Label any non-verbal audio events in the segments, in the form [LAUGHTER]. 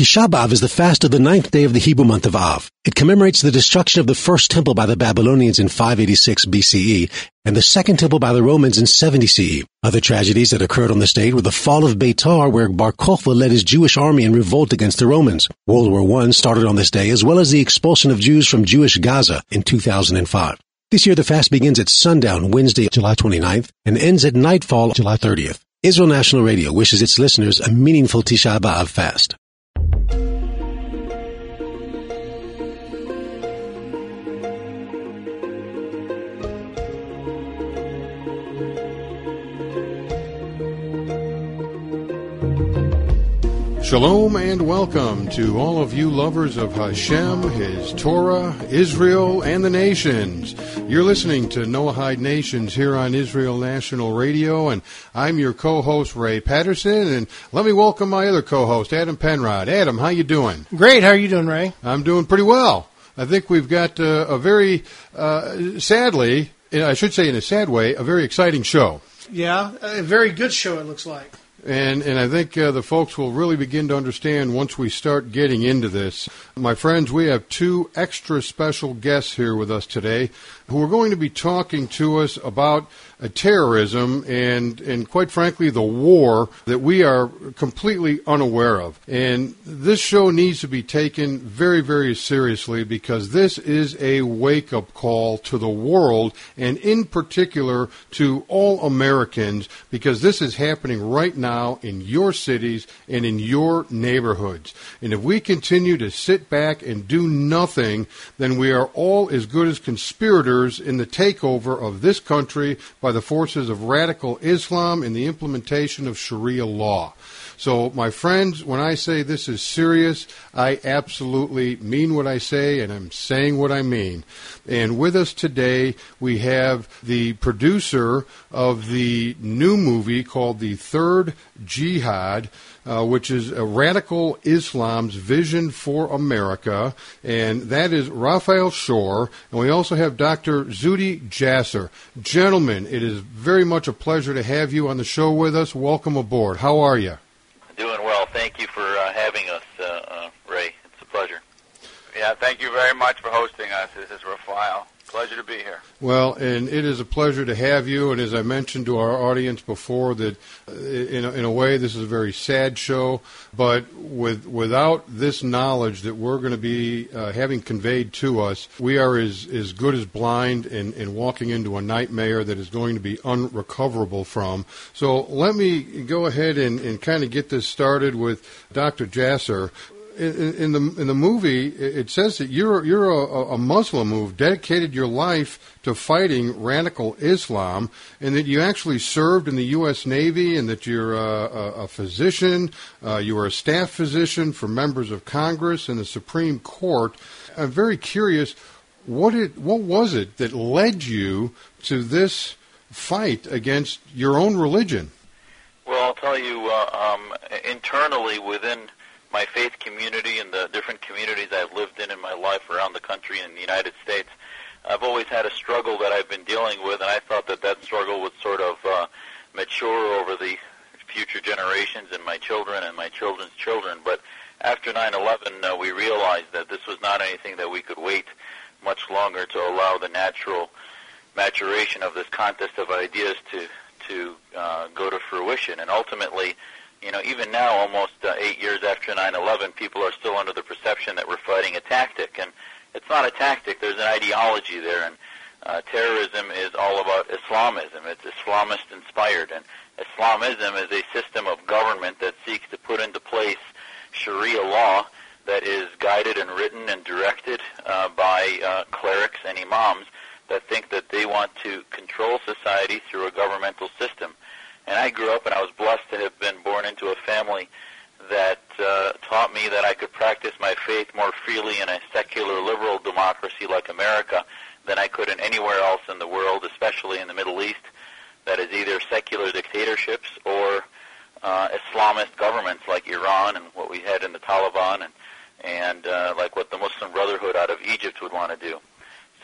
Tisha B'Av is the fast of the ninth day of the Hebrew month of Av. It commemorates the destruction of the first temple by the Babylonians in 586 BCE and the second temple by the Romans in 70 CE. Other tragedies that occurred on this date were the fall of Beitar, where Bar Kokhba led his Jewish army in revolt against the Romans. World War I started on this day, as well as the expulsion of Jews from Jewish Gaza in 2005. This year, the fast begins at sundown Wednesday, July 29th, and ends at nightfall, July 30th. Israel National Radio wishes its listeners a meaningful Tisha B'Av fast. Thank you. Shalom and welcome to all of you lovers of Hashem, His Torah, Israel, and the nations. You're listening to Noahide Nations here on Israel National Radio, and I'm your co-host Ray Patterson, and let me welcome my other co-host Adam Penrod. Adam, how you doing? Great. How are you doing, Ray? I'm doing pretty well. I think we've got uh, a very, uh, sadly, I should say in a sad way, a very exciting show. Yeah, a very good show. It looks like. And and I think uh, the folks will really begin to understand once we start getting into this. My friends, we have two extra special guests here with us today who are going to be talking to us about Uh, terrorism and and quite frankly the war that we are completely unaware of. And this show needs to be taken very very seriously because this is a wake up call to the world and in particular to all Americans because this is happening right now in your cities and in your neighborhoods. And if we continue to sit back and do nothing, then we are all as good as conspirators in the takeover of this country by the forces of radical Islam in the implementation of Sharia law. So, my friends, when I say this is serious, I absolutely mean what I say and I'm saying what I mean. And with us today, we have the producer of the new movie called The Third Jihad. Uh, which is a radical Islam's vision for America, and that is Raphael Shore. And we also have Dr. Zuhdi Jasser. Gentlemen, it is very much a pleasure to have you on the show with us. Welcome aboard. How are you? Doing well. Thank you for uh, having us, uh, uh, Ray. It's a pleasure. Yeah, thank you very much for hosting us. This is Raphael. Pleasure to be here. Well, and it is a pleasure to have you. And as I mentioned to our audience before, that uh, in a, in a way this is a very sad show, but with without this knowledge that we're going to be uh, having conveyed to us, we are as as good as blind and, and walking into a nightmare that is going to be unrecoverable from. So let me go ahead and, and kind of get this started with Dr. Jasser in, in, the in the movie, it says that you're you're a, a, Muslim who've dedicated your life to fighting radical Islam, and that you actually served in the U.S. Navy, and that you're a, a, a physician. Uh, you were a staff physician for members of Congress and the Supreme Court. I'm very curious. What it what was it that led you to this fight against your own religion? Well, I'll tell you. Uh, um, internally, within my faith community and the different communities I've lived in in my life around the country and the United States, I've always had a struggle that I've been dealing with, and I thought that that struggle would sort of uh, mature over the future generations and my children and my children's children. But after 9/11, uh, we realized that this was not anything that we could wait much longer to allow the natural maturation of this contest of ideas to to uh, go to fruition, and ultimately you know, even now, almost uh, eight years after 9/11, people are still under the perception that we're fighting a tactic, and it's not a tactic. There's an ideology there, and uh, terrorism is all about Islamism. It's Islamist inspired, and Islamism is a system of government that seeks to put into place Sharia law that is guided and written and directed uh, by uh, clerics and imams that think that they want to control society through a governmental system. And I grew up and I was blessed to have been born into a family that uh, taught me that I could practice my faith more freely in a secular liberal democracy like America than I could in anywhere else in the world, especially in the Middle East, that is either secular dictatorships or uh, Islamist governments like Iran and what we had in the Taliban and, and uh, like what the Muslim Brotherhood out of Egypt would want to do.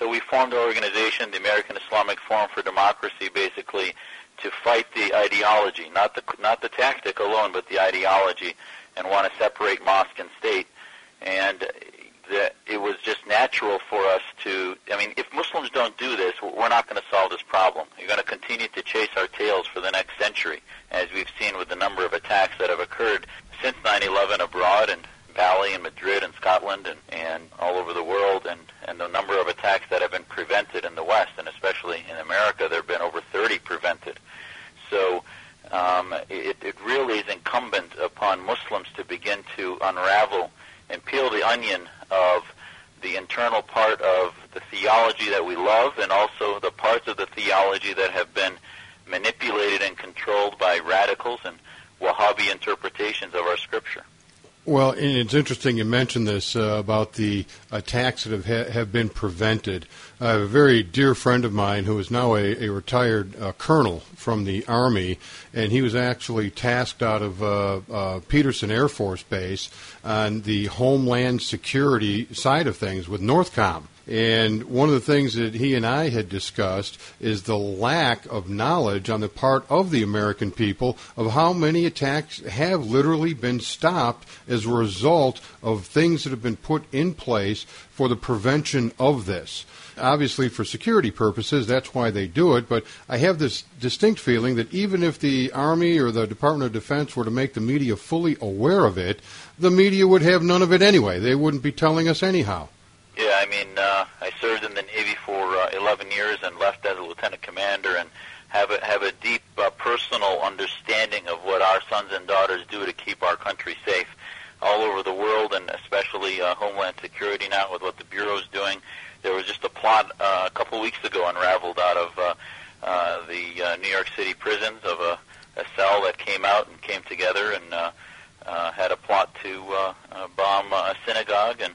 So we formed our organization, the American Islamic Forum for Democracy, basically to fight the ideology, not the not the tactic alone, but the ideology, and want to separate mosque and state. And that it was just natural for us to. I mean, if Muslims don't do this, we're not going to solve this problem. You're going to continue to chase our tails for the next century, as we've seen with the number of attacks that have occurred since 9/11 abroad and and Madrid and Scotland and all over the world, and, and the number of attacks that have been prevented in the West, and especially in America, there have been over 30 prevented. So um, it, it really is incumbent upon Muslims to begin to unravel and peel the onion of the internal part of the theology that we love and also the parts of the theology that have been manipulated and controlled by radicals and Wahhabi interpretations of our scripture. Well, and it's interesting you mentioned this uh, about the attacks that have ha- have been prevented. I have a very dear friend of mine who is now a, a retired uh, colonel from the Army, and he was actually tasked out of uh, uh, Peterson Air Force Base on the Homeland Security side of things with Northcom. And one of the things that he and I had discussed is the lack of knowledge on the part of the American people of how many attacks have literally been stopped as a result of things that have been put in place for the prevention of this. Obviously, for security purposes, that's why they do it, but I have this distinct feeling that even if the Army or the Department of Defense were to make the media fully aware of it, the media would have none of it anyway. They wouldn't be telling us anyhow. I mean, uh, I served in the Navy for uh, 11 years and left as a lieutenant commander, and have a, have a deep uh, personal understanding of what our sons and daughters do to keep our country safe all over the world, and especially uh, Homeland Security now with what the bureau is doing. There was just a plot uh, a couple weeks ago unraveled out of uh, uh, the uh, New York City prisons of a, a cell that came out and came together and uh, uh, had a plot to uh, uh, bomb a synagogue and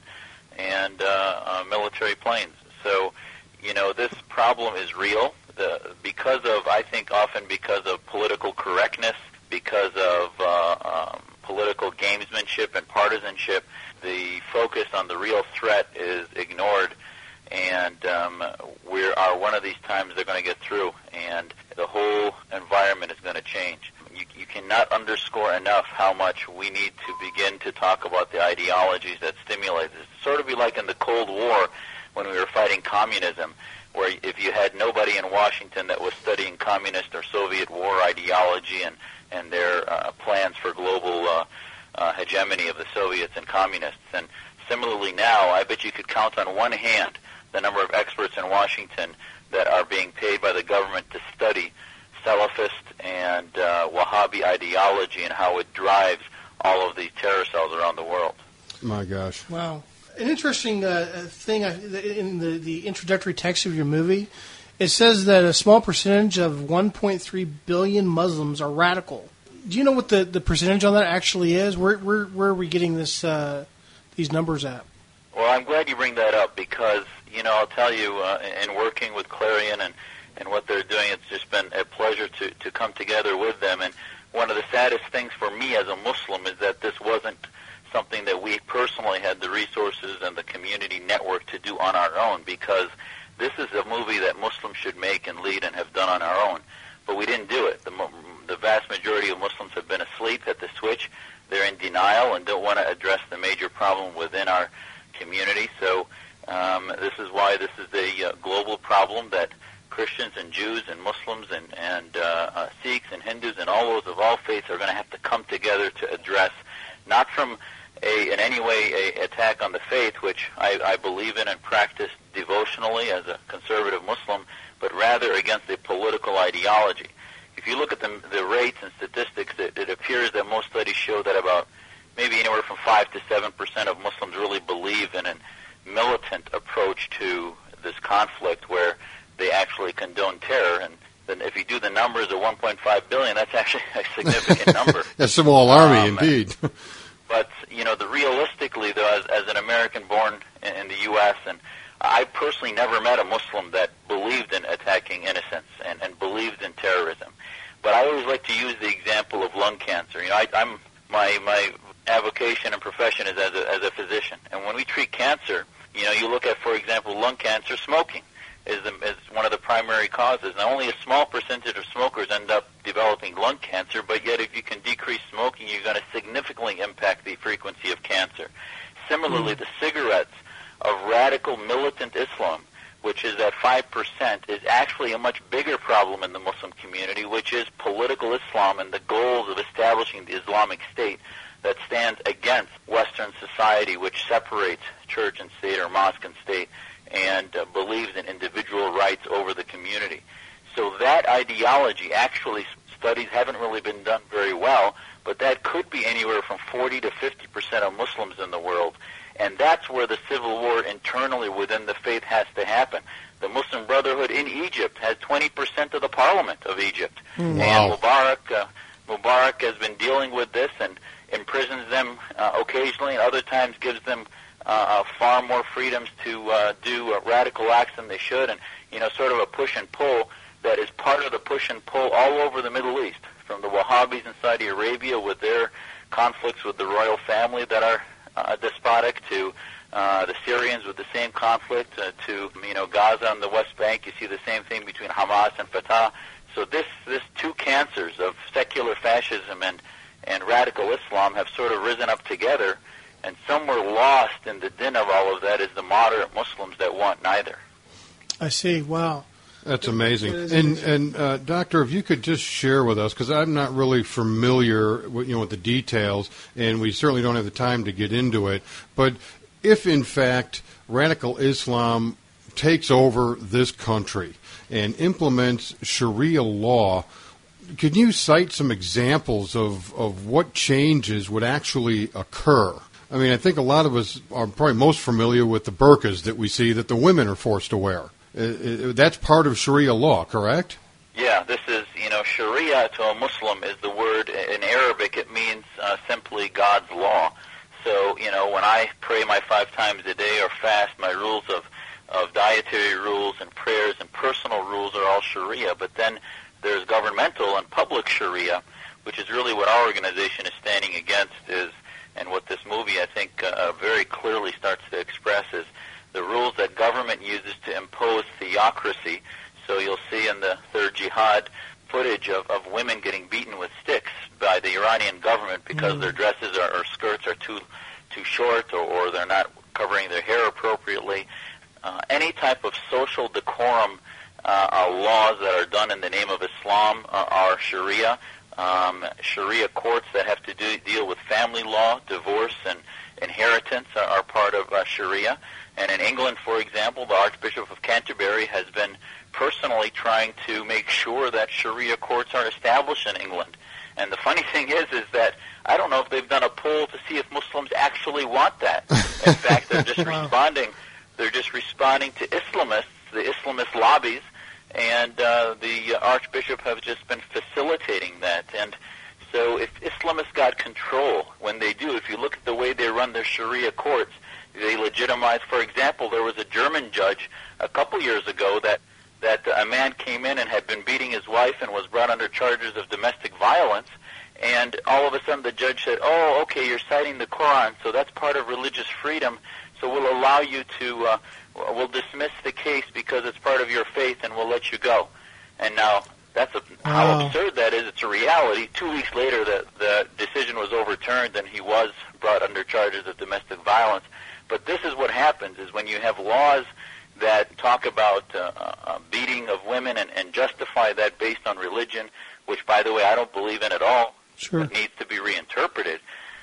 and uh, uh, military planes. So, you know, this problem is real. The, because of, I think, often because of political correctness, because of uh, um, political gamesmanship and partisanship, the focus on the real threat is ignored. And um, we are one of these times they're going to get through, and the whole environment is going to change. You, you cannot underscore enough how much we need to begin to talk about the ideologies that stimulate this. Sort of be like in the Cold War when we were fighting communism, where if you had nobody in Washington that was studying communist or Soviet war ideology and and their uh, plans for global uh, uh, hegemony of the Soviets and communists. And similarly now, I bet you could count on one hand the number of experts in Washington that are being paid by the government to study Salafist and uh, Wahhabi ideology and how it drives all of these terror cells around the world. My gosh. Wow. An interesting uh, thing I- in the, the introductory text of your movie, it says that a small percentage of 1.3 billion Muslims are radical. Do you know what the, the percentage on that actually is? Where, where, where are we getting this uh, these numbers at? Well, I'm glad you bring that up because you know I'll tell you uh, in working with Clarion and and what they're doing, it's just been a pleasure to to come together with them. And one of the saddest things for me as a Muslim is that this wasn't something that we personally had the resources and the community network to do on our own because this is a movie that Muslims should make and lead and have done on our own. But we didn't do it. The, the vast majority of Muslims have been asleep at the switch. They're in denial and don't want to address the major problem within our community. So um, this is why this is a uh, global problem that Christians and Jews and Muslims and, and uh, uh, Sikhs and Hindus and all those of all faiths are going to have to come together to address, not from a, in any way a attack on the faith, which I, I believe in and practice devotionally as a conservative Muslim, but rather against a political ideology. If you look at the, the rates and statistics, it, it appears that most studies show that about maybe anywhere from 5 to 7 percent of Muslims really believe in a militant approach to this conflict where they actually condone terror. And then if you do the numbers of 1.5 billion, that's actually a significant [LAUGHS] number. A small army, Um, indeed. [LAUGHS] But you know, the realistically though, as, as an American born in, in the U.S. and I personally never met a Muslim that believed in attacking innocents and, and believed in terrorism. But I always like to use the example of lung cancer. You know, I, I'm my my avocation and profession is as a, as a physician, and when we treat cancer, you know, you look at, for example, lung cancer, smoking is the, is one of the primary causes. Now, only a small percentage of smokers end up developing lung cancer, but yet if you can decrease smoking, you're going to significantly impact the frequency of cancer. Similarly, mm. the cigarettes of radical militant Islam, which is at 5%, is actually a much bigger problem in the Muslim community, which is political Islam and the goals of establishing the Islamic State that stands against Western society. society which separates church and state or mosque and state and uh, believes in individual rights over the community. So that ideology actually studies haven't really been done very well, but that could be anywhere from 40 to 50 percent of Muslims in the world. And that's where the civil war internally within the faith has to happen. The Muslim Brotherhood in Egypt has 20% of the parliament of Egypt. Wow. And Mubarak, uh, Mubarak has been dealing with this and imprisons them uh, occasionally, and other times gives them uh, uh, far more freedoms to uh, do uh, radical acts than they should, and you know, sort of a push and pull that is part of the push and pull all over the Middle East, from the Wahhabis in Saudi Arabia with their conflicts with the royal family that are uh, despotic to uh, the Syrians with the same conflict uh, to you know Gaza on the West Bank. You see the same thing between Hamas and Fatah. So this this two cancers of secular fascism and and radical Islam have sort of risen up together, and somewhere lost in the din of all of that is the moderate Muslims that want neither. I see. Wow. That's amazing. And and uh, doctor, if you could just share with us, because I'm not really familiar, with, you know, with the details, and we certainly don't have the time to get into it. But if in fact radical Islam takes over this country and implements Sharia law, can you cite some examples of, of what changes would actually occur? I mean, I think a lot of us are probably most familiar with the burqas that we see that the women are forced to wear. That's part of Sharia law, correct? Yeah, this is, you know, Sharia to a Muslim is the word in Arabic. It means uh, simply God's law. So, you know, when I pray my five times a day or fast, my rules of, of dietary rules and prayers and personal rules are all Sharia. But then there's governmental and public Sharia, which is really what our organization is standing against is, and what this movie I think uh, very clearly starts to express is the rules that government uses to impose theocracy. So you'll see in the third jihad footage of, of women getting beaten with sticks by the Iranian government because their dresses or, or skirts are too too short or, or they're not covering their hair appropriately. Uh, any type of social decorum uh, uh, laws that are done in the name of Islam uh, are Sharia. Um, Sharia courts that have to do, deal with family law, divorce, and inheritance are, are part of uh, Sharia. And in England, for example, the Archbishop of Canterbury has been personally trying to make sure that Sharia courts are established in England. And the funny thing is, is that I don't know if they've done a poll to see if Muslims actually want that. In fact, they're [LAUGHS] just Wow. responding. They're just responding to Islamists, the Islamist lobbies, and uh, the Archbishop have just been facilitating that. And so, if Islamists got control, when they do, if you look at the way they run their Sharia courts, they legitimize. For example, there was a German judge a couple years ago that that a man came in and had been beating his wife and was brought under charges of domestic violence. And all of a sudden, the judge said, "Oh, okay, you're citing the Quran, so that's part of religious freedom. So we'll allow you to, uh, we'll dismiss the case because it's part of your faith, and we'll let you go." And now that's a, how absurd that is. It's a reality. Two weeks later, the the decision was overturned, and he was brought under charges of domestic violence. But this is what happens: is when you have laws that talk about uh, uh, beating of women and, and justify that based on religion, which, by the way, I don't believe in at all. Sure. It needs to be reinterpreted.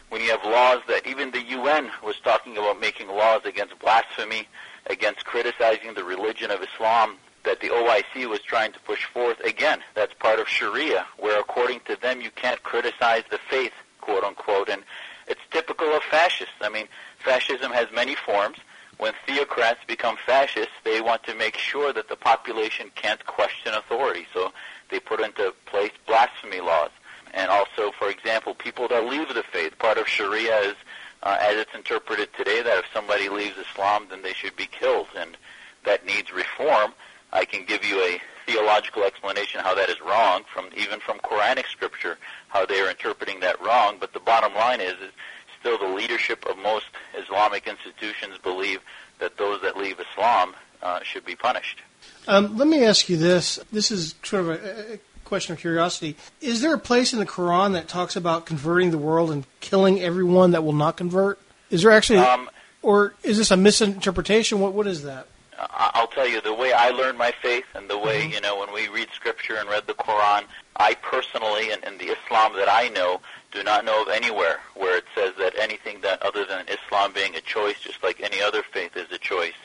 When you have laws that even the UN was talking about making laws against blasphemy, against criticizing the religion of Islam, that the OIC was trying to push forth, again, that's part of Sharia, where according to them you can't criticize the faith, quote unquote, and it's typical of fascists. I mean, fascism has many forms. When theocrats become fascists, they want to make sure that the population can't question authority, so they put into place blasphemy laws. And also, for example, people that leave the faith. Part of Sharia is, uh, as it's interpreted today, that if somebody leaves Islam, then they should be killed, and that needs reform. I can give you a theological explanation how that is wrong, from even from Quranic scripture, how they are interpreting that wrong. But the bottom line is, is still the leadership of most Islamic institutions believe that those that leave Islam uh, should be punished. Um, let me ask you this. This is sort of a, a question of curiosity. Is there a place in the Quran that talks about converting the world and killing everyone that will not convert? Is there actually, Um, or is this a misinterpretation? What What is that? I'll tell you the way I learned my faith and the way you know when we read scripture and read the Quran. I personally and, and the Islam that I know do not know of anywhere where it says that anything that other than Islam being a choice, just like any other faith is a choice.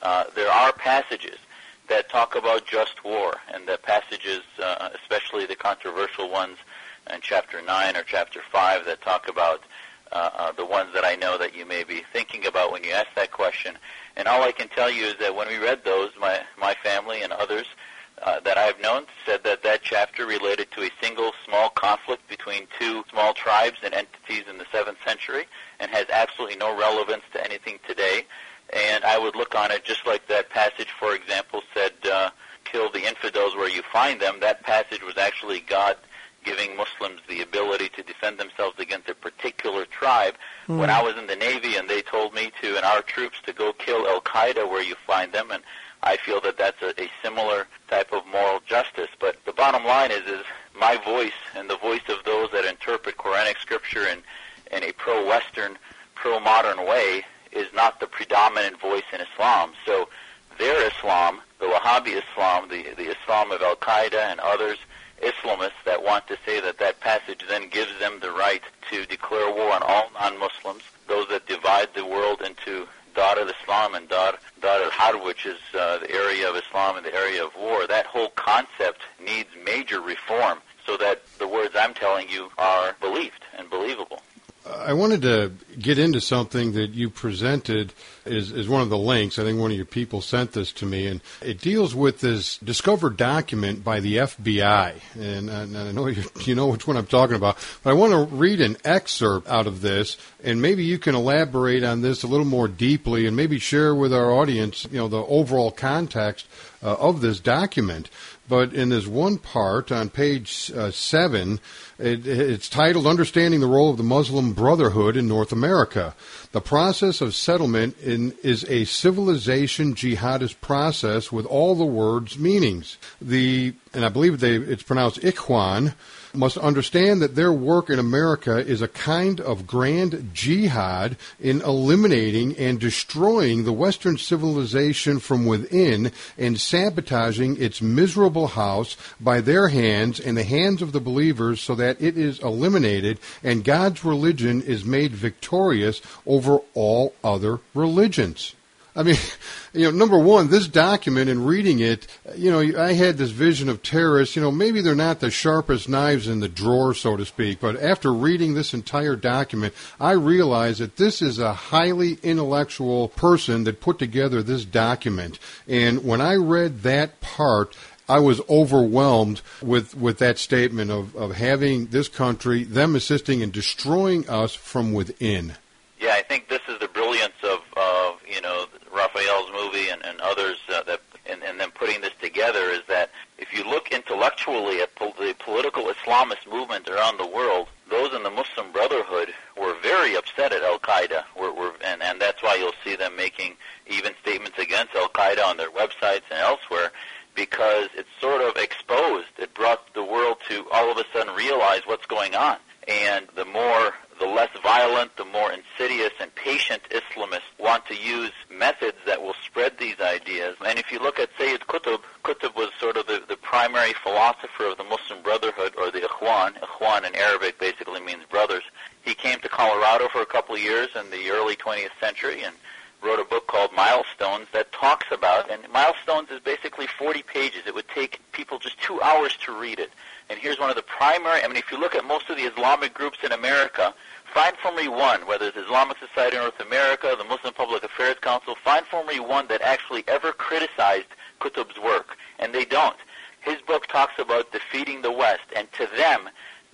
Uh, there are passages that talk about just war, and the passages, uh, especially the controversial ones in chapter 9 or chapter 5 that talk about uh, uh, the ones that I know that you may be thinking about when you ask that question. And all I can tell you is that when we read those, my, my family and others uh, that I've known said that that chapter related to a single small conflict between two small tribes and entities in the 7th century and has absolutely no relevance to anything today. And I would look on it just like that passage, for example, said, uh, kill the infidels where you find them. That passage was actually God giving Muslims the ability to defend themselves against a particular tribe. Mm. When I was in the Navy and they told me to, and our troops, to go kill Al Qaeda where you find them, and I feel that that's a, a similar type of moral justice. But the bottom line is, is my voice and the voice of those that interpret Quranic scripture in, in a pro-Western, pro-modern way is not the predominant voice in Islam. So their Islam, the Wahhabi Islam, the, the Islam of Al Qaeda and others, Islamists that want to say that that passage then gives them the right to declare war on all non-Muslims, those that divide the world into Dar al-Islam and Dar, Dar al-Harb, which is uh, the area of Islam and the area of war, that whole concept needs major reform so that the words I'm telling you are believed and believable. I wanted to get into something that you presented is, one of the links. I think one of your people sent this to me, and it deals with this discovered document by the FBI. And, and I know you, you know which one I'm talking about, but I want to read an excerpt out of this, and maybe you can elaborate on this a little more deeply, and maybe share with our audience, you know, the overall context uh, of this document. But in this one part on page uh, seven, it, it's titled Understanding the Role of the Muslim Brotherhood in North America. The process of settlement in, is a civilization jihadist process with all the words' meanings. The, and I believe they, it's pronounced Ikhwan, must understand that their work in America is a kind of grand jihad in eliminating and destroying the Western civilization from within and sabotaging its miserable house by their hands and the hands of the believers so that it is eliminated and God's religion is made victorious over all other religions. I mean, [LAUGHS] you know, number one, this document and reading it, you know, I had this vision of terrorists. You know, maybe they're not the sharpest knives in the drawer, so to speak, but after reading this entire document, I realized that this is a highly intellectual person that put together this document. And when I read that part, I was overwhelmed with, with that statement of, of having this country, them assisting in destroying us from within. Yeah, I think this is the brilliance of, of you know Raphael's movie and, and others uh, that and, and then putting this together is that if you look intellectually at pol- the political Islamist movement around the world, those in the Muslim Brotherhood were very upset at Al Qaeda, were, were, and, and that's why you'll see them making even statements against Al Qaeda on their websites and elsewhere, because it sort of exposed, it brought the world to all of a sudden realize what's going on. And the more the less violent, the more insidious and patient Islamists want to use methods that will these ideas. And if you look at Sayyid Qutb, Qutb was sort of the, the primary philosopher of the Muslim Brotherhood, or the Ikhwan. Ikhwan in Arabic basically means brothers. He came to Colorado for a couple of years in the early 20th century and wrote a book called Milestones that talks about, and Milestones is basically 40 pages. It would take people just two hours to read it. And here's one of the primary, I mean, if you look at most of the Islamic groups in America, Find for me one, whether it's Islamic Society of North America, the Muslim Public Affairs Council, find for me one that actually ever criticized Qutb's work, and they don't. His book talks about defeating the West, and to them,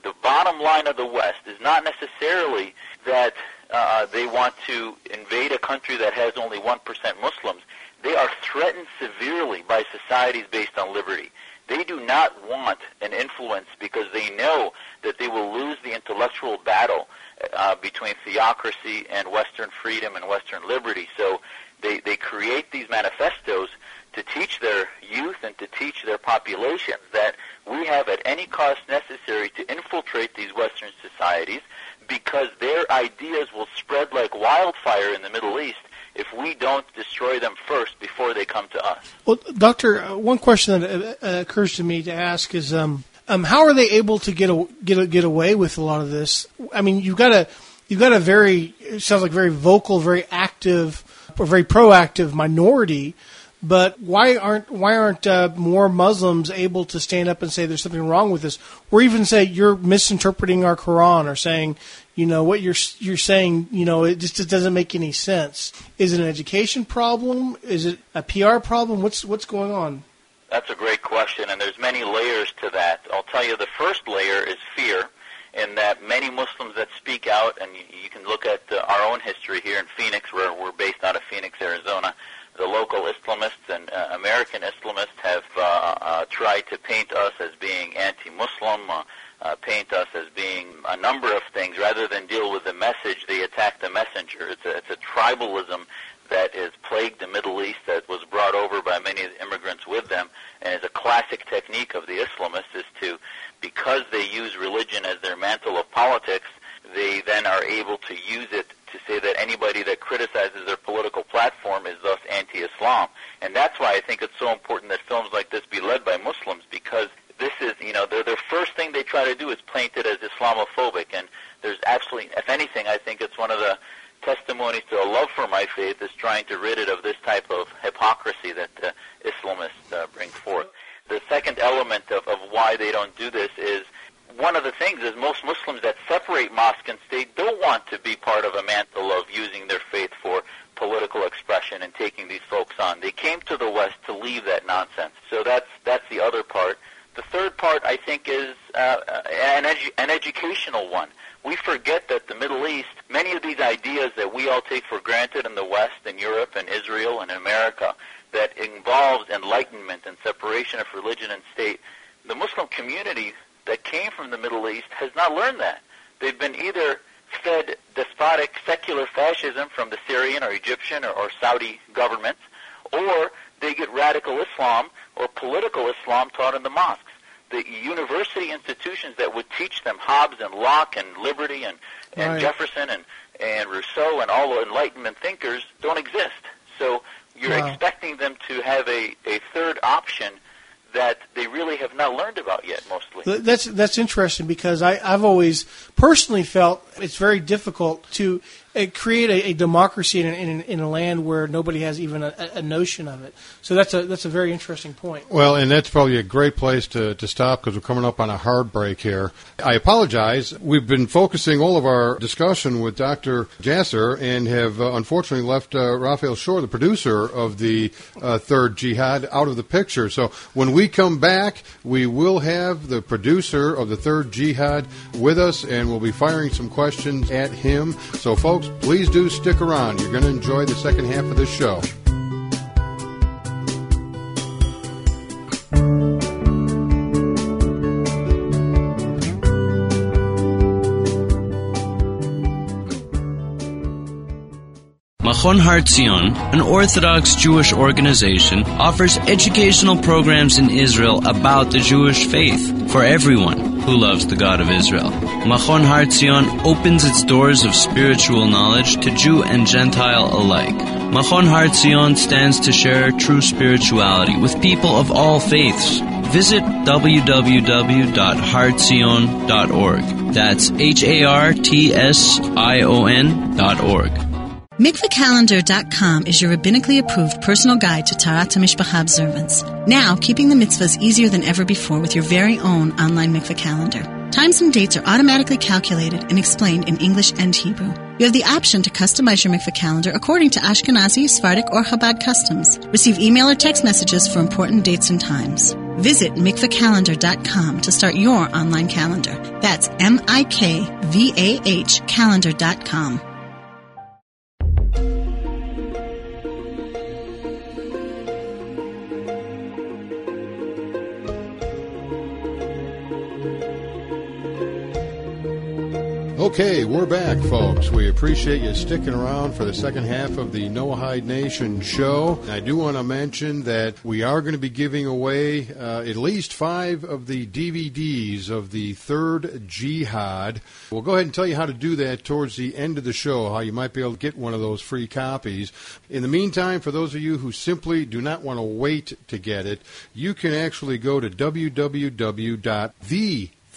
the bottom line of the West is not necessarily that uh, they want to invade a country that has only 1% Muslims. They are threatened severely by societies based on liberty. They do not want an influence because they know that they will lose the intellectual battle uh, between theocracy and Western freedom and Western liberty. So they, they create these manifestos to teach their youth and to teach their populations that we have at any cost necessary to infiltrate these Western societies because their ideas will spread like wildfire in the Middle East if we don't destroy them first before they come to us. Well, Doctor, uh, one question that uh, occurs to me to ask is um, Um, how are they able to get a, get a, get away with a lot of this? I mean, you've got a you've got a very it sounds like very vocal, very active, or very proactive minority. But why aren't why aren't uh, more Muslims able to stand up and say there's something wrong with this, or even say you're misinterpreting our Quran, or saying you know what you're you're saying you know it just doesn't make any sense. Is it an education problem? Is it a PR problem? What's what's going on? That's a great question, and there's many layers to that. I'll tell you the first layer is fear, in that many Muslims that speak out, and you, you can look at uh, our own history here in Phoenix, where we're based out of Phoenix, Arizona the local Islamists and uh, American Islamists have uh, uh, tried to paint us as being anti-Muslim, uh, uh, paint us as being a number of things. Rather than deal with the message, they attack the messenger. It's a, it's a tribalism that has plagued the Middle East that was brought over by many of the immigrants with them, and is a classic technique of the Islamists is to, because they use religion as their mantle of politics, they then are able to use it to say that anybody that criticizes their political platform is thus anti-Islam. And that's why I think it's so important that films like this be led by Muslims because this is, you know, the, the first thing they try to do is paint it as Islamophobic. And there's absolutely, if anything, I think it's one of the testimonies to a love for my faith is trying to rid it of this type of hypocrisy that uh, Islamists uh, bring forth. The second element of, of why they don't do this is one of the things is most Muslims that separate mosque and state don't want to be part of a mantle of using their faith for political expression and taking these folks on. They came to the West to leave that nonsense. So that's that's the other part. The third part, I think, is uh, an, edu- an educational one. We forget that the Middle East, many of these ideas that we all take for granted in the West, in Europe, and Israel, and America, that involves enlightenment and separation of religion and state, the Muslim community that came from the Middle East has not learned that. They've been either fed despotic secular fascism from the Syrian or or, or Saudi governments, or they get radical Islam or political Islam taught in the mosques. The university institutions that would teach them Hobbes and Locke and Liberty and, and Right. Jefferson and, and Rousseau and all the Enlightenment thinkers don't exist. So you're Wow. expecting them to have a, a third option that they really have not learned about yet, mostly. That's that's interesting because I, I've always personally felt it's very difficult to create a, a democracy in, in, in a land where nobody has even a, a notion of it. So that's a that's a very interesting point. Well, and that's probably a great place to, to stop because we're coming up on a hard break here. I apologize. We've been focusing all of our discussion with Dr. Jasser and have uh, unfortunately left uh, Raphael Shore, the producer of the uh, Third Jihad, out of the picture. So when we come back, we will have the producer of the Third Jihad with us and we'll be firing some questions at him. So, folks, please do stick around. You're going to enjoy the second half of this show. Machon Har Zion, an Orthodox Jewish organization, offers educational programs in Israel about the Jewish faith for everyone who loves the God of Israel. Machon Har Zion opens its doors of spiritual knowledge to Jew and Gentile alike. Machon Har Zion stands to share true spirituality with people of all faiths. Visit www.hartzion.org. That's H A R T S I O N dot org. Mikvahcalendar.com is your rabbinically approved personal guide to Taharat HaMishpacha observance. Now, keeping the mitzvahs easier than ever before with your very own online mikvah calendar. Times and dates are automatically calculated and explained in English and Hebrew. You have the option to customize your mikvah calendar according to Ashkenazi, Sephardic, or Chabad customs. Receive email or text messages for important dates and times. Visit mikvahcalendar.com to start your online calendar. That's M-I-K-V-A-H calendar.com. Okay, we're back, folks. We appreciate you sticking around for the second half of the Noahide Nation show. I do want to mention that we are going to be giving away uh, at least five of the DVDs of the third Jihad. We'll go ahead and tell you how to do that towards the end of the show, how you might be able to get one of those free copies. In the meantime, for those of you who simply do not want to wait to get it, you can actually go to www.the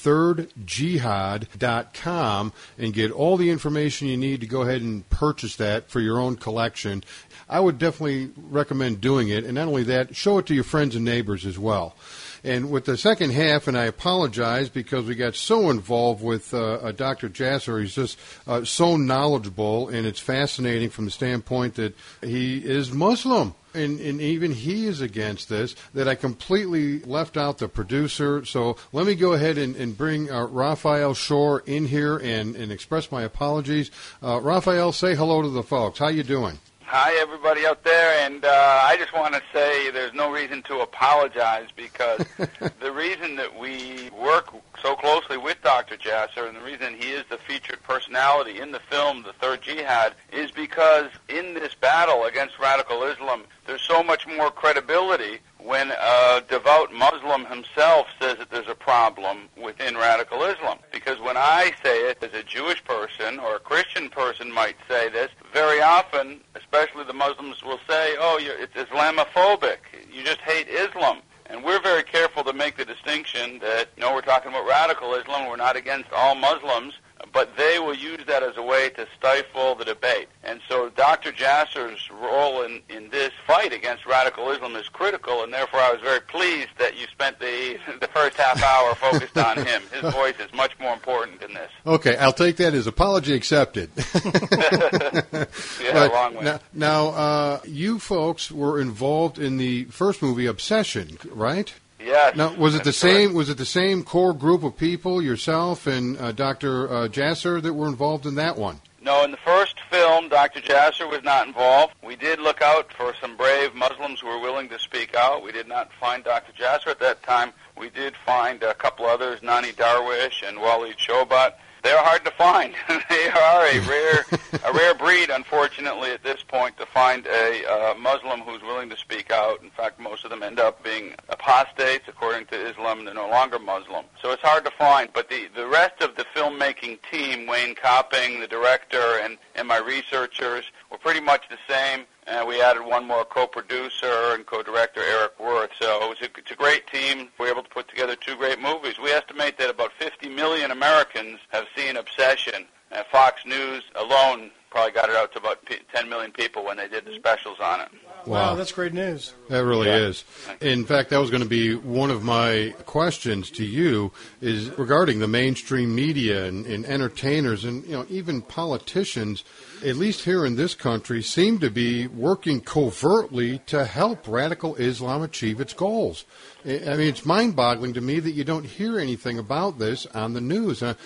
thirdjihad.com and get all the information you need to go ahead and purchase that for your own collection. I would definitely recommend doing it, and not only that, show it to your friends and neighbors as well. And with the second half, and I apologize because we got so involved with uh, uh, Dr. Jasser. He's just uh, so knowledgeable, and it's fascinating from the standpoint that he is Muslim. And, and even he is against this, that I completely left out the producer. So let me go ahead and, and bring uh, Raphael Shore in here and, and express my apologies. Uh, Raphael, say hello to the folks. How you doing? Hi, everybody out there, and uh, I just want to say there's no reason to apologize because [LAUGHS] the reason that we work so closely with Dr. Jasser and the reason he is the featured personality in the film The Third Jihad is because in this battle against radical Islam, there's so much more credibility when a devout Muslim himself says that there's a problem within radical Islam. Because when I say it as a Jewish person or a Christian person might say this, very often, especially the Muslims will say, oh, it's Islamophobic. You just hate Islam. And we're very careful to make the distinction that, no, we're talking about radical Islam. We're not against all Muslims but they will use that as a way to stifle the debate. And so Dr. Jasser's role in, in this fight against radical Islam is critical, and therefore I was very pleased that you spent the, [LAUGHS] the first half hour focused on him. His [LAUGHS] voice is much more important in this. Okay, I'll take that as apology accepted. [LAUGHS] yeah, long way. Now, now uh, you folks were involved in the first movie, Obsession, right? Yes. Now, was it the same? correct. Was it the same core group of people, yourself and uh, Dr. Uh, Jasser, that were involved in that one? No, in the first film, Dr. Jasser was not involved. We did look out for some brave Muslims who were willing to speak out. We did not find Dr. Jasser at that time. We did find a couple others, Nonie Darwish and Walid Shoebat. They're hard to find. [LAUGHS] they are a rare, a [LAUGHS] rare breed, unfortunately, at this point, to find a uh, Muslim who's willing to speak out. In fact, most of them end up being apostates, according to Islam. They're no longer Muslim, so it's hard to find. But the the rest of the filmmaking team, Wayne Kopping, the director, and and my researchers, were pretty much the same. And we added one more co-producer and co-director, Erik Werth. So it was a, it's a great team. We were able to put together two great movies. We estimate that about 50 million Americans have seen Obsession. Uh, Fox News alone probably got it out to about 10 million people when they did the specials on it. Wow, that's great news. That really Yeah. is. In fact, that was going to be one of my questions to you is regarding the mainstream media and, and entertainers and you know even politicians, at least here in this country, seem to be working covertly to help radical Islam achieve its goals. I mean, it's mind-boggling to me that you don't hear anything about this on the news. It's,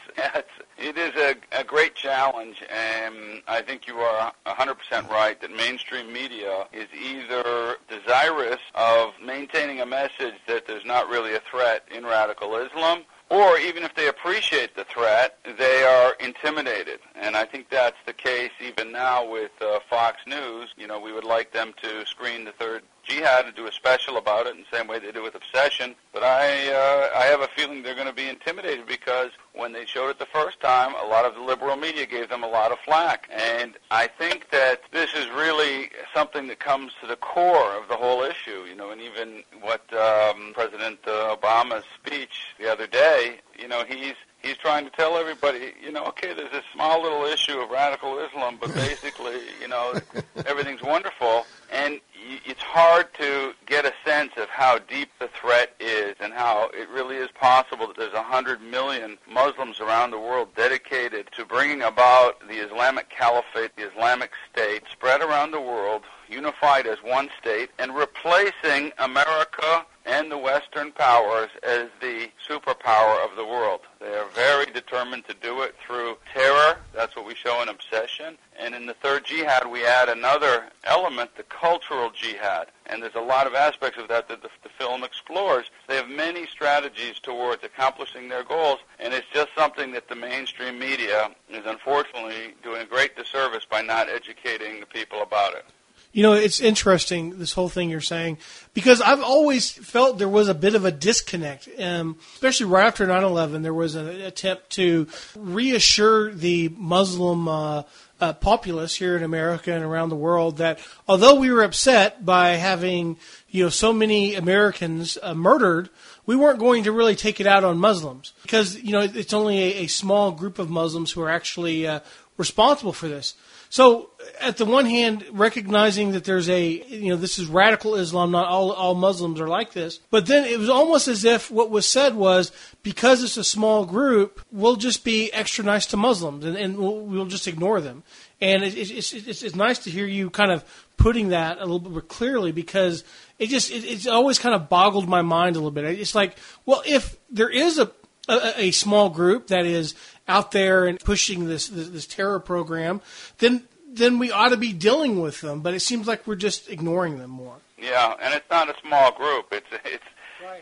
it is a, a great challenge, and I think you are 100% right that mainstream media is either desirous of maintaining a message that there's not really a threat in radical Islam, or even if they appreciate the threat, they are intimidated. And I think that's the case even now with uh, Fox News. You know, we would like them to screen the third jihad and do a special about it in the same way they do with Obsession. But I, uh, I have a feeling they're going to be intimidated because when they showed it the first time, a lot of the liberal media gave them a lot of flack. And I think that this is really something that comes to the core of the whole issue, you know, and even what um, President uh, Obama's speech the other day, you know, he's he's trying to tell everybody, you know, okay, there's this small little issue of radical Islam, but basically, you know, everything's wonderful. And it's hard to get a sense of how deep the threat is and how it really is possible that there's a hundred million Muslims around the world dedicated to bringing about the Islamic Caliphate, the Islamic State, spread around the world, unified as one state, and replacing America and the Western powers as the superpower of the world. They are very determined to do it through terror. That's what we show in Obsession. And in the third jihad, we add another element, the cultural jihad. And there's a lot of aspects of that that the, the film explores. They have many strategies towards accomplishing their goals, and it's just something that the mainstream media is unfortunately doing a great disservice by not educating the people about it. You know, it's interesting this whole thing you're saying because I've always felt there was a bit of a disconnect, um, especially right after 9/11. There was an attempt to reassure the Muslim uh, uh, populace here in America and around the world that although we were upset by having you know so many Americans uh, murdered, we weren't going to really take it out on Muslims because you know it's only a, a small group of Muslims who are actually uh, responsible for this. So, at the one hand, recognizing that there's a, you know, this is radical Islam, not all, all Muslims are like this. But then it was almost as if what was said was, because it's a small group, we'll just be extra nice to Muslims and, and we'll, we'll just ignore them. And it, it, it's, it's, it's nice to hear you kind of putting that a little bit more clearly because it just, it, it's always kind of boggled my mind a little bit. It's like, well, if there is a, a, a small group that is out there and pushing this, this, this terror program, then then we ought to be dealing with them. But it seems like we're just ignoring them more. Yeah, and it's not a small group. It's it's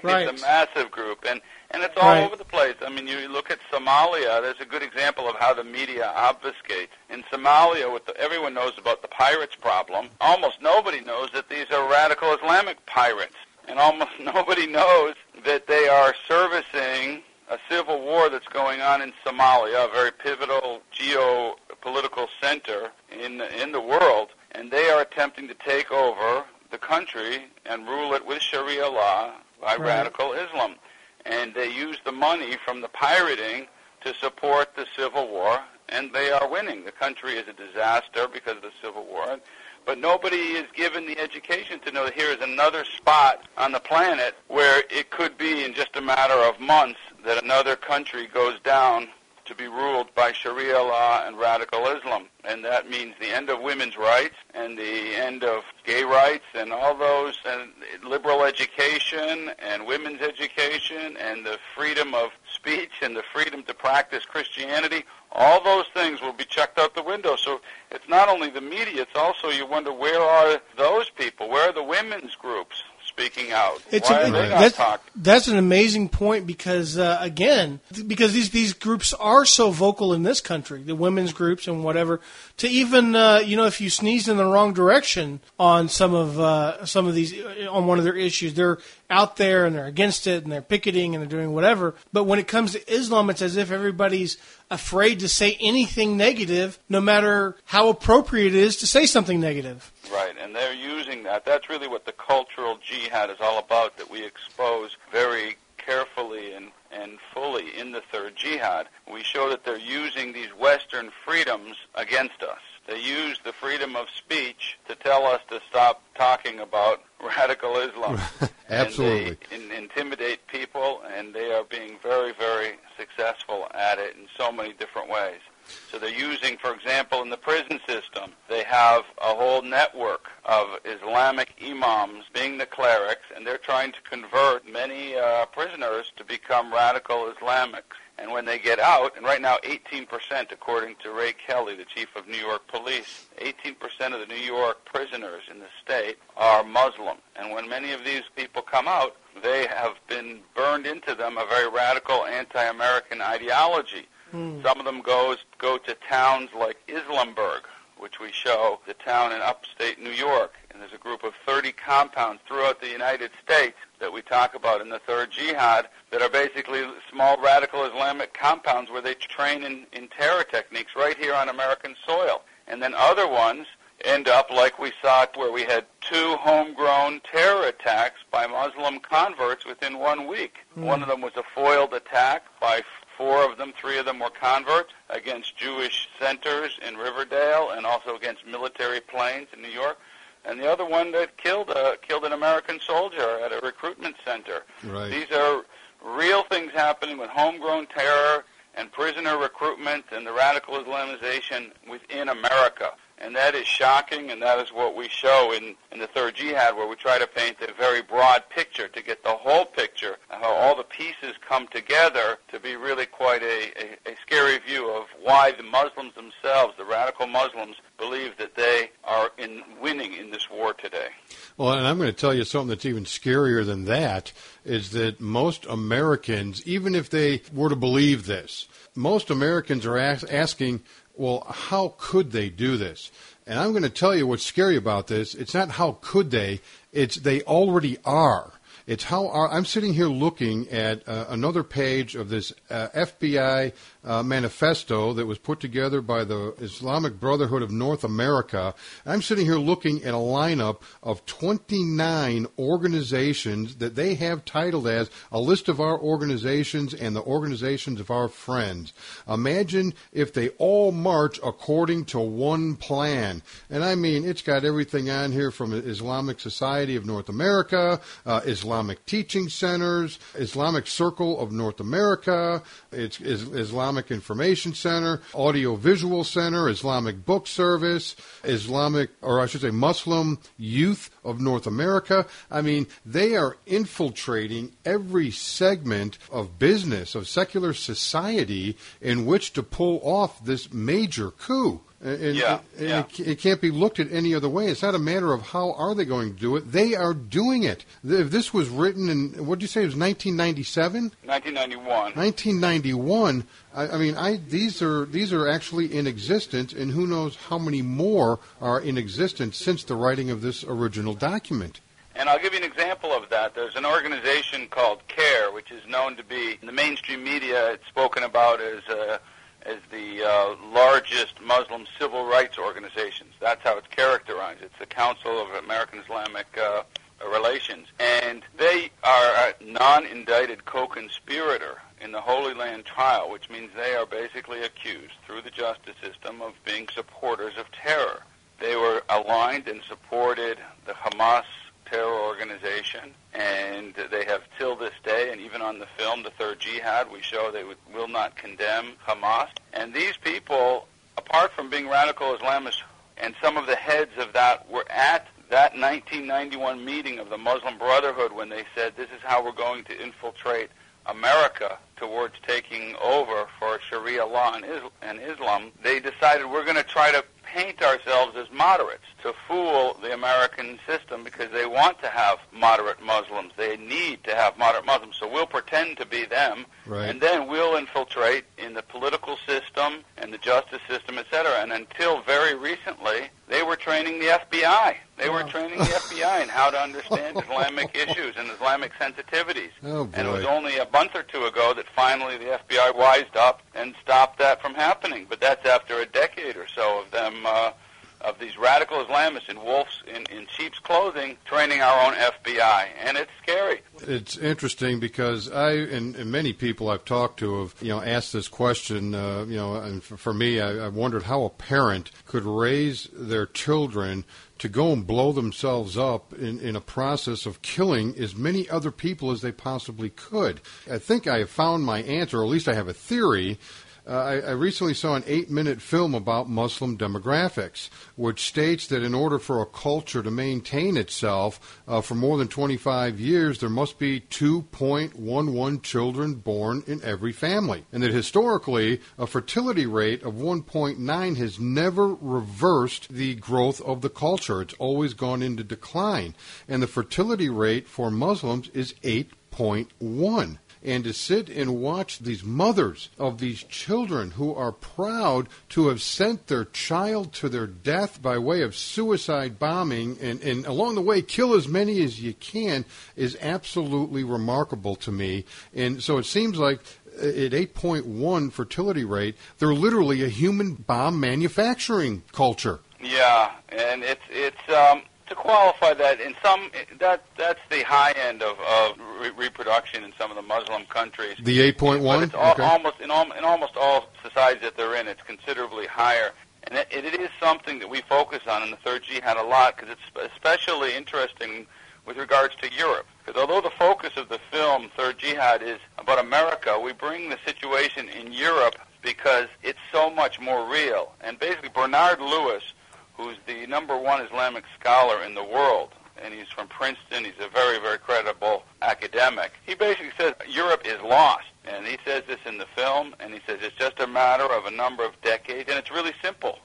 right. it's a massive group, and and it's all right. over the place. I mean, you look at Somalia. There's a good example of how the media obfuscates. In Somalia, with the, everyone knows about the pirates problem. Almost nobody knows that these are radical Islamic pirates, and almost [LAUGHS] nobody knows that they are servicing a civil war that's going on in Somalia, a very pivotal geopolitical center in in the world, and they are attempting to take over the country and rule it with Sharia law by Right. radical Islam. And they use the money from the pirating to support the civil war, and they are winning. The country is a disaster because of the civil war. But nobody is given the education to know that here is another spot on the planet where it could be in just a matter of months that another country goes down to be ruled by Sharia law and radical Islam. And that means the end of women's rights and the end of gay rights and all those and liberal education and women's education and the freedom of speech and the freedom to practice Christianity. All those things will be chucked out the window. So it's not only the media, it's also you wonder where are those people? Where are the women's groups speaking out? It's Why a, are they not that's, talking? that's an amazing point because uh, again, because these these groups are so vocal in this country, the women's groups and whatever. To even uh, you know, if you sneeze in the wrong direction on some of uh, some of these on one of their issues, they're out there and they're against it and they're picketing and they're doing whatever. But when it comes to Islam, it's as if everybody's afraid to say anything negative, no matter how appropriate it is to say something negative. Right, and they're using that. That's really what the cultural jihad is all about, that we expose very carefully and, and fully in the third jihad. We show that they're using these Western freedoms against us. They use the freedom of speech to tell us to stop talking about [LAUGHS] radical Islam. Absolutely. [LAUGHS] And they in, intimidate people, and they are being very, very successful at it in so many different ways. So they're using, for example, in the prison system, they have a whole network of Islamic imams being the clerics, and they're trying to convert many uh, prisoners to become radical Islamics. And when they get out, and right now 18%, according to Ray Kelly, the chief of New York Police, 18% of the New York prisoners in the state are Muslim. And when many of these people come out, they have been burned into them a very radical anti-American ideology. Hmm. Some of them goes go to towns like Islamberg, which we show, the town in upstate New York. And there's a group of 30 compounds throughout the United States that we talk about in the third jihad that are basically small radical Islamic compounds where they train in, in terror techniques right here on American soil. And then other ones end up like we saw where we had two homegrown terror attacks by Muslim converts within one week. Hmm. One of them was a foiled attack by four of them, three of them were converts against Jewish centers in Riverdale and also against military planes in New York. And the other one that killed a, killed an American soldier at a recruitment center. Right. These are real things happening with homegrown terror and prisoner recruitment and the radical Islamization within America. And that is shocking, and that is what we show in, in the third jihad, where we try to paint a very broad picture to get the whole picture, uh, how all the pieces come together to be really quite a, a, a scary view of why the Muslims themselves, the radical Muslims, believe that they are in winning in this war today. Well, and I'm going to tell you something that's even scarier than that is that most Americans, even if they were to believe this, most Americans are as- asking, well, how could they do this? And I'm going to tell you what's scary about this. It's not how could they, it's they already are. It's how our, I'm sitting here looking at uh, another page of this uh, FBI uh, manifesto that was put together by the Islamic Brotherhood of North America. I'm sitting here looking at a lineup of 29 organizations that they have titled as a list of our organizations and the organizations of our friends. Imagine if they all march according to one plan. And I mean, it's got everything on here from Islamic Society of North America, uh, Islamic Teaching Centers, Islamic Circle of North America, it's, Islamic Information Center, Audio Visual Center, Islamic Book Service, Islamic, or I should say Muslim Youth of North America. I mean, they are infiltrating every segment of business, of secular society in which to pull off this major coup. And, Yeah, and yeah. It, it can't be looked at any other way. It's not a matter of how are they going to do it. They are doing it. If this was written in, what did you say, it was 1997? 1991. 1991. I, I mean, I these are these are actually in existence, and who knows how many more are in existence since the writing of this original document. And I'll give you an example of that. There's an organization called CAIR, which is known to be in the mainstream media. It's spoken about as uh, as the uh, largest Muslim civil rights organizations. That's how it's characterized. It's the Council of American Islamic uh, Relations, and they are a non-indicted co-conspirator in the Holy Land trial, which means they are basically accused through the justice system of being supporters of terror. They were aligned and supported the Hamas terror organization, and they have till this day, and even on the film, The Third Jihad, we show they will not condemn Hamas. And these people, apart from being radical Islamists, and some of the heads of that were at that 1991 meeting of the Muslim Brotherhood when they said, this is how we're going to infiltrate America towards taking over for Sharia law and Islam, they decided we're going to try to paint ourselves as moderates to fool the American system because they want to have moderate Muslims. They need to have moderate Muslims. So we'll pretend to be them, Right. and then we'll infiltrate in the political system and the justice system, etc. And until very recently, they were training the FBI. They were Wow. training the FBI in how to understand [LAUGHS] Islamic issues and Islamic sensitivities. Oh And it was only a month or two ago that finally the FBI wised up and stopped that from happening. But that's after a decade or so of them, uh, of these radical Islamists in wolves in, in sheep's clothing training our own FBI, and it's scary. It's interesting because I and, and many people I've talked to have you know asked this question. Uh, you know, and for, for me, I, I wondered how a parent could raise their children to go and blow themselves up in, in a process of killing as many other people as they possibly could. I think I have found my answer, or at least I have a theory. Uh, I, I recently saw an eight minute film about Muslim demographics, which states that in order for a culture to maintain itself uh, for more than 25 years, there must be 2.11 children born in every family. And that historically, a fertility rate of 1.9 has never reversed the growth of the culture. It's always gone into decline. And the fertility rate for Muslims is 8.1 and to sit and watch these mothers of these children who are proud to have sent their child to their death by way of suicide bombing and, and along the way kill as many as you can is absolutely remarkable to me. And so it seems like uh, at 8.1 fertility rate, they're literally a human bomb manufacturing culture. Yeah, and it's it's um, to qualify that in some that that's the high end of, of re- reproduction in some of the Muslim countries. The 8.1? it's al- Okay. almost in, al- in almost all societies that they're in, it's considerably higher. And it, it is something that we focus on in the Third Jihad a lot because it's especially interesting with regards to Europe. Because although the focus of the film Third Jihad is about America, we bring the situation in Europe because it's so much more real. And basically, Bernard Lewis, who's the number one Islamic scholar in the world, and he's from Princeton. He's a very, very credible academic. He basically says Europe is lost. And he says this in the film, and he says it's just a matter of a number of decades, and it's really simple.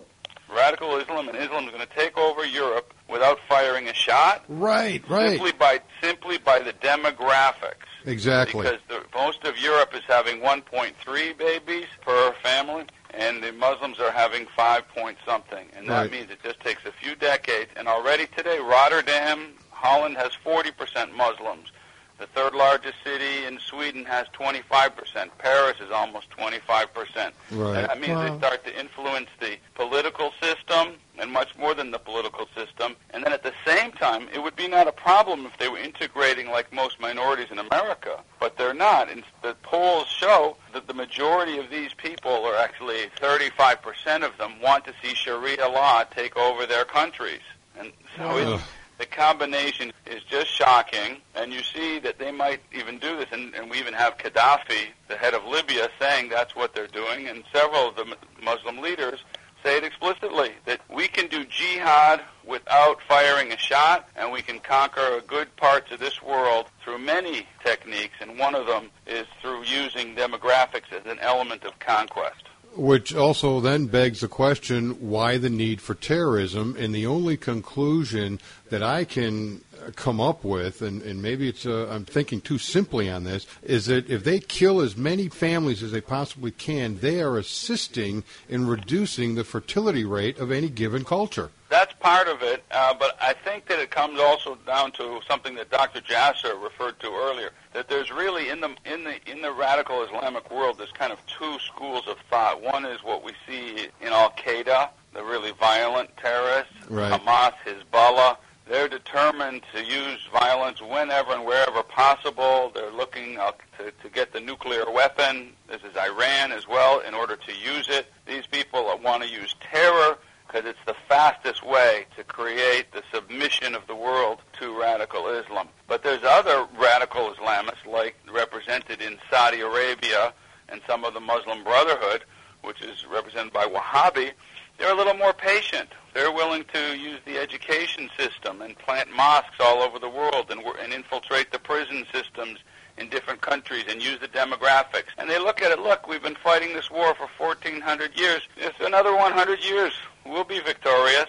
Radical Islam and Islam is going to take over Europe without firing a shot. Right, right. Simply by simply by the demographics. Exactly. Because the, most of Europe is having 1.3 babies per family, and the Muslims are having five point something, and that Right. means it just takes a few decades. And already today, Rotterdam, Holland has 40% Muslims. The third largest city in Sweden has 25%. Paris is almost 25%. Right. And that means Wow. they start to influence the political system and much more than the political system. And then at the same time, it would be not a problem if they were integrating like most minorities in America, but they're not. And the polls show that the majority of these people, or actually 35% of them, want to see Sharia law take over their countries. And so Ugh. it's, the combination is just shocking, and you see that they might even do this, and, and we even have Gaddafi, the head of Libya, saying that's what they're doing, and several of the Muslim leaders say it explicitly, that we can do jihad without firing a shot, and we can conquer a good parts of this world through many techniques, and one of them is through using demographics as an element of conquest. Which also then begs the question why the need for terrorism? And the only conclusion that I can come up with, and, and maybe it's uh, I'm thinking too simply on this, is that if they kill as many families as they possibly can, they are assisting in reducing the fertility rate of any given culture. That's part of it, uh, but I think that it comes also down to something that Dr. Jasser referred to earlier. That there's really in the in the in the radical Islamic world, there's kind of two schools of thought. One is what we see in Al Qaeda, the really violent terrorists, Right. Hamas, Hezbollah. They're determined to use violence whenever and wherever possible. They're looking uh, to, to get the nuclear weapon. This is Iran as well, in order to use it. These people want to use terror because it's the fastest way to create the submission of the world to radical Islam. But there's other radical Islamists, like represented in Saudi Arabia and some of the Muslim Brotherhood, which is represented by Wahhabi. They're a little more patient. They're willing to use the education system and plant mosques all over the world and, and infiltrate the prison systems in different countries and use the demographics. And they look at it, look, we've been fighting this war for 1,400 years. It's another 100 years. We'll be victorious.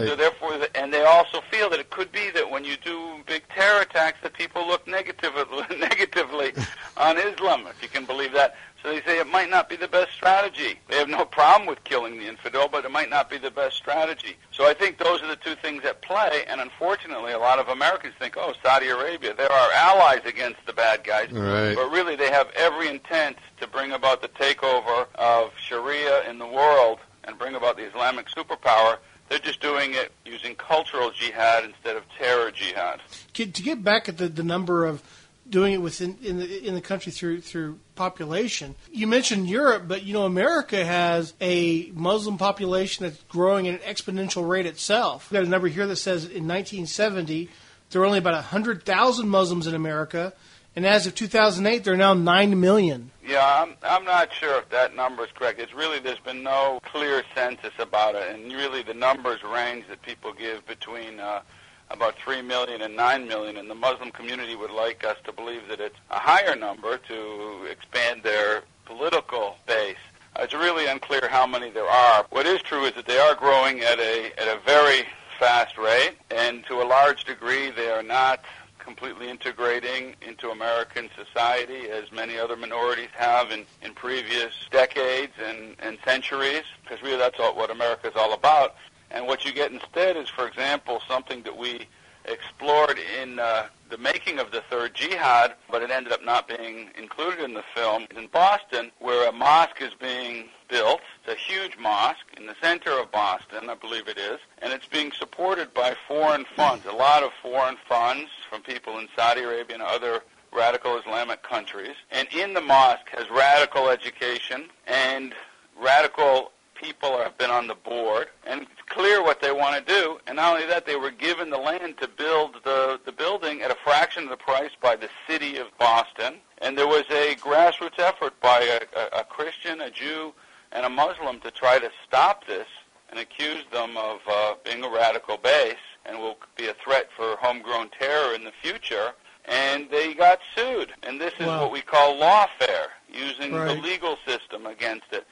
And so therefore, the- and they also feel that it could be that when you do big terror attacks, that people look [LAUGHS] negatively, negatively [LAUGHS] on Islam, if you can believe that. So they say it might not be the best strategy. They have no problem with killing the infidel, but it might not be the best strategy. So I think those are the two things at play. And unfortunately, a lot of Americans think, oh, Saudi Arabia, they're our allies against the bad guys. Right. But really, they have every intent to bring about the takeover of Sharia in the world and bring about the Islamic superpower. They're just doing it using cultural jihad instead of terror jihad. To get back at the, the number of doing it within in the in the country through through population. You mentioned Europe, but you know America has a Muslim population that's growing at an exponential rate itself. We've got a number here that says in 1970 there were only about 100,000 Muslims in America, and as of 2008 there are now 9 million. Yeah, I'm I'm not sure if that number is correct. It's really there's been no clear census about it, and really the numbers range that people give between uh, about three million and nine million, and the Muslim community would like us to believe that it's a higher number to expand their political base. Uh, It's really unclear how many there are. What is true is that they are growing at a at a very fast rate, and to a large degree, they are not completely integrating into American society as many other minorities have in, in previous decades and, and centuries, because really that's all, what America is all about. And what you get instead is, for example, something that we explored in uh, the making of the third jihad, but it ended up not being included in the film, in Boston, where a mosque is being built. It's a huge mosque in the center of Boston, I believe it is, and it's being supported by foreign funds, a lot of foreign funds from people in Saudi Arabia and other radical Islamic countries. And in the mosque has radical education and radical people have been on the board, and it's clear what they want to do. And not only that, they were given the land to build the, the building at a fraction of the price by the city of Boston. And there was a grassroots effort by a, a, a Christian, a Jew, and a Muslim to try to stop this and accuse them of uh, being a radical base and will be a threat for homegrown terror in the future. And they got sued. And this is Wow. what we call lawfare, using the legal system against it.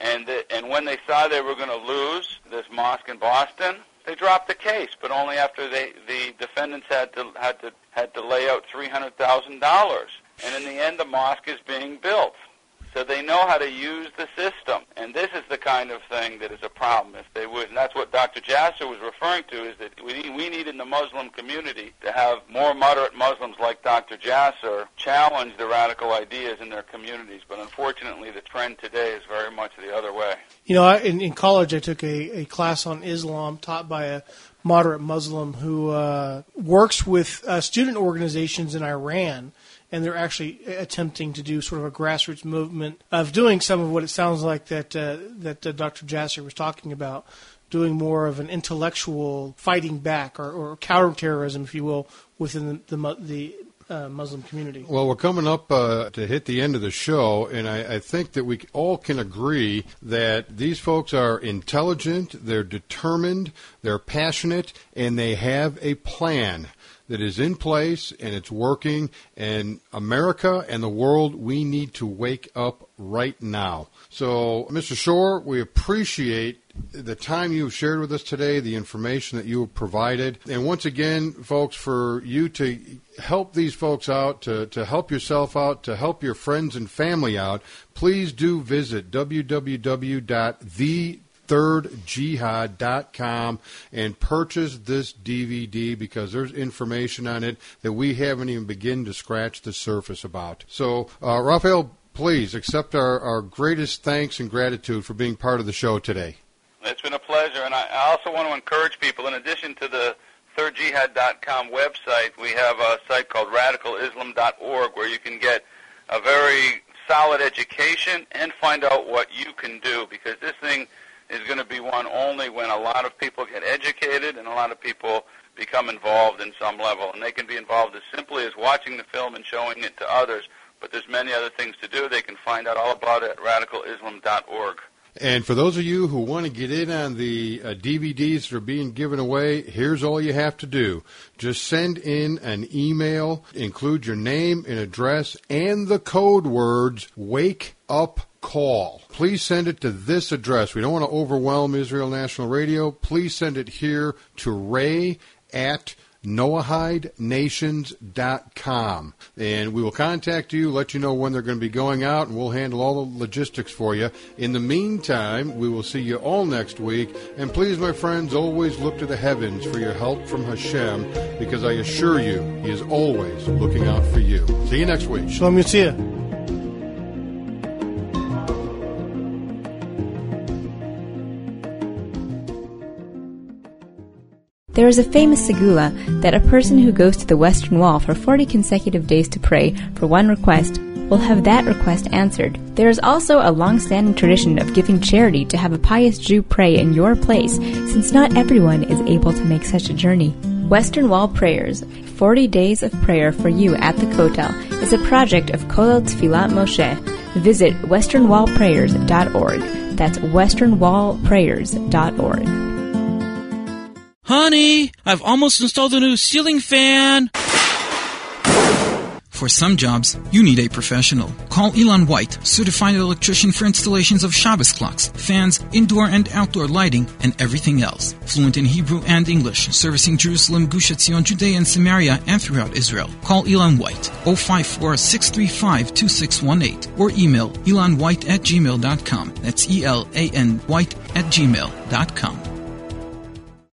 And the, and when they saw they were going to lose this mosque in Boston, they dropped the case, but only after they the defendants had to had to had to lay out three hundred thousand dollars. And in the end, the mosque is being built. So they know how to use the system, and this is the kind of thing that is a problem. If they would, and that's what Dr. Jasser was referring to, is that we need, we need in the Muslim community to have more moderate Muslims like Dr. Jasser challenge the radical ideas in their communities. But unfortunately, the trend today is very much the other way. You know, I, in, in college, I took a, a class on Islam taught by a moderate Muslim who uh, works with uh, student organizations in Iran, and they're actually attempting to do sort of a grassroots movement of doing some of what it sounds like that uh, that uh, Dr. Jasser was talking about, doing more of an intellectual fighting back or, or counterterrorism, if you will, within the the, the uh, Muslim community. Well, we're coming up uh, to hit the end of the show, and I, I think that we all can agree that these folks are intelligent, they're determined, they're passionate, and they have a plan that is in place and it's working. And America and the world, we need to wake up right now. So, Mr. Shore, we appreciate the time you've shared with us today, the information that you have provided. And once again, folks, for you to help these folks out, to, to help yourself out, to help your friends and family out, please do visit www.thethirdjihad.com and purchase this DVD because there's information on it that we haven't even begun to scratch the surface about. So, uh, Raphael, please accept our, our greatest thanks and gratitude for being part of the show today. It's been a pleasure, and I I also want to encourage people, in addition to the thirdjihad.com website, we have a site called radicalislam.org where you can get a very solid education and find out what you can do because this thing is going to be won only when a lot of people get educated and a lot of people become involved in some level. And they can be involved as simply as watching the film and showing it to others, but there's many other things to do. They can find out all about it at radicalislam.org. And for those of you who want to get in on the uh, DVDs that are being given away, here's all you have to do. Just send in an email, include your name and address, and the code words WAKE UP call. Please send it to this address. We don't want to overwhelm Israel National Radio. Please send it here to Ray at noahide.nations.com. And we will contact you, let you know when they're going to be going out, and we'll handle all the logistics for you. In the meantime, we will see you all next week. And please, my friends, always look to the heavens for your help from Hashem, because I assure you, He is always looking out for you. See you next week. Shalom Yitzhak. There is a famous segula that a person who goes to the Western Wall for 40 consecutive days to pray for one request will have that request answered. There is also a long-standing tradition of giving charity to have a pious Jew pray in your place, since not everyone is able to make such a journey. Western Wall Prayers, 40 Days of Prayer for You at the Kotel, is a project of Kolel Tfilat Moshe. Visit westernwallprayers.org. That's westernwallprayers.org. Honey, I've almost installed a new ceiling fan. For some jobs, you need a professional. Call Elan White, certified electrician for installations of Shabbos clocks, fans, indoor and outdoor lighting, and everything else. Fluent in Hebrew and English, servicing Jerusalem, Gush Etzion, Judea and Samaria, and throughout Israel. Call Elan White, 054-635-2618, or email elanwhite at gmail.com. That's E-L-A-N White at gmail.com.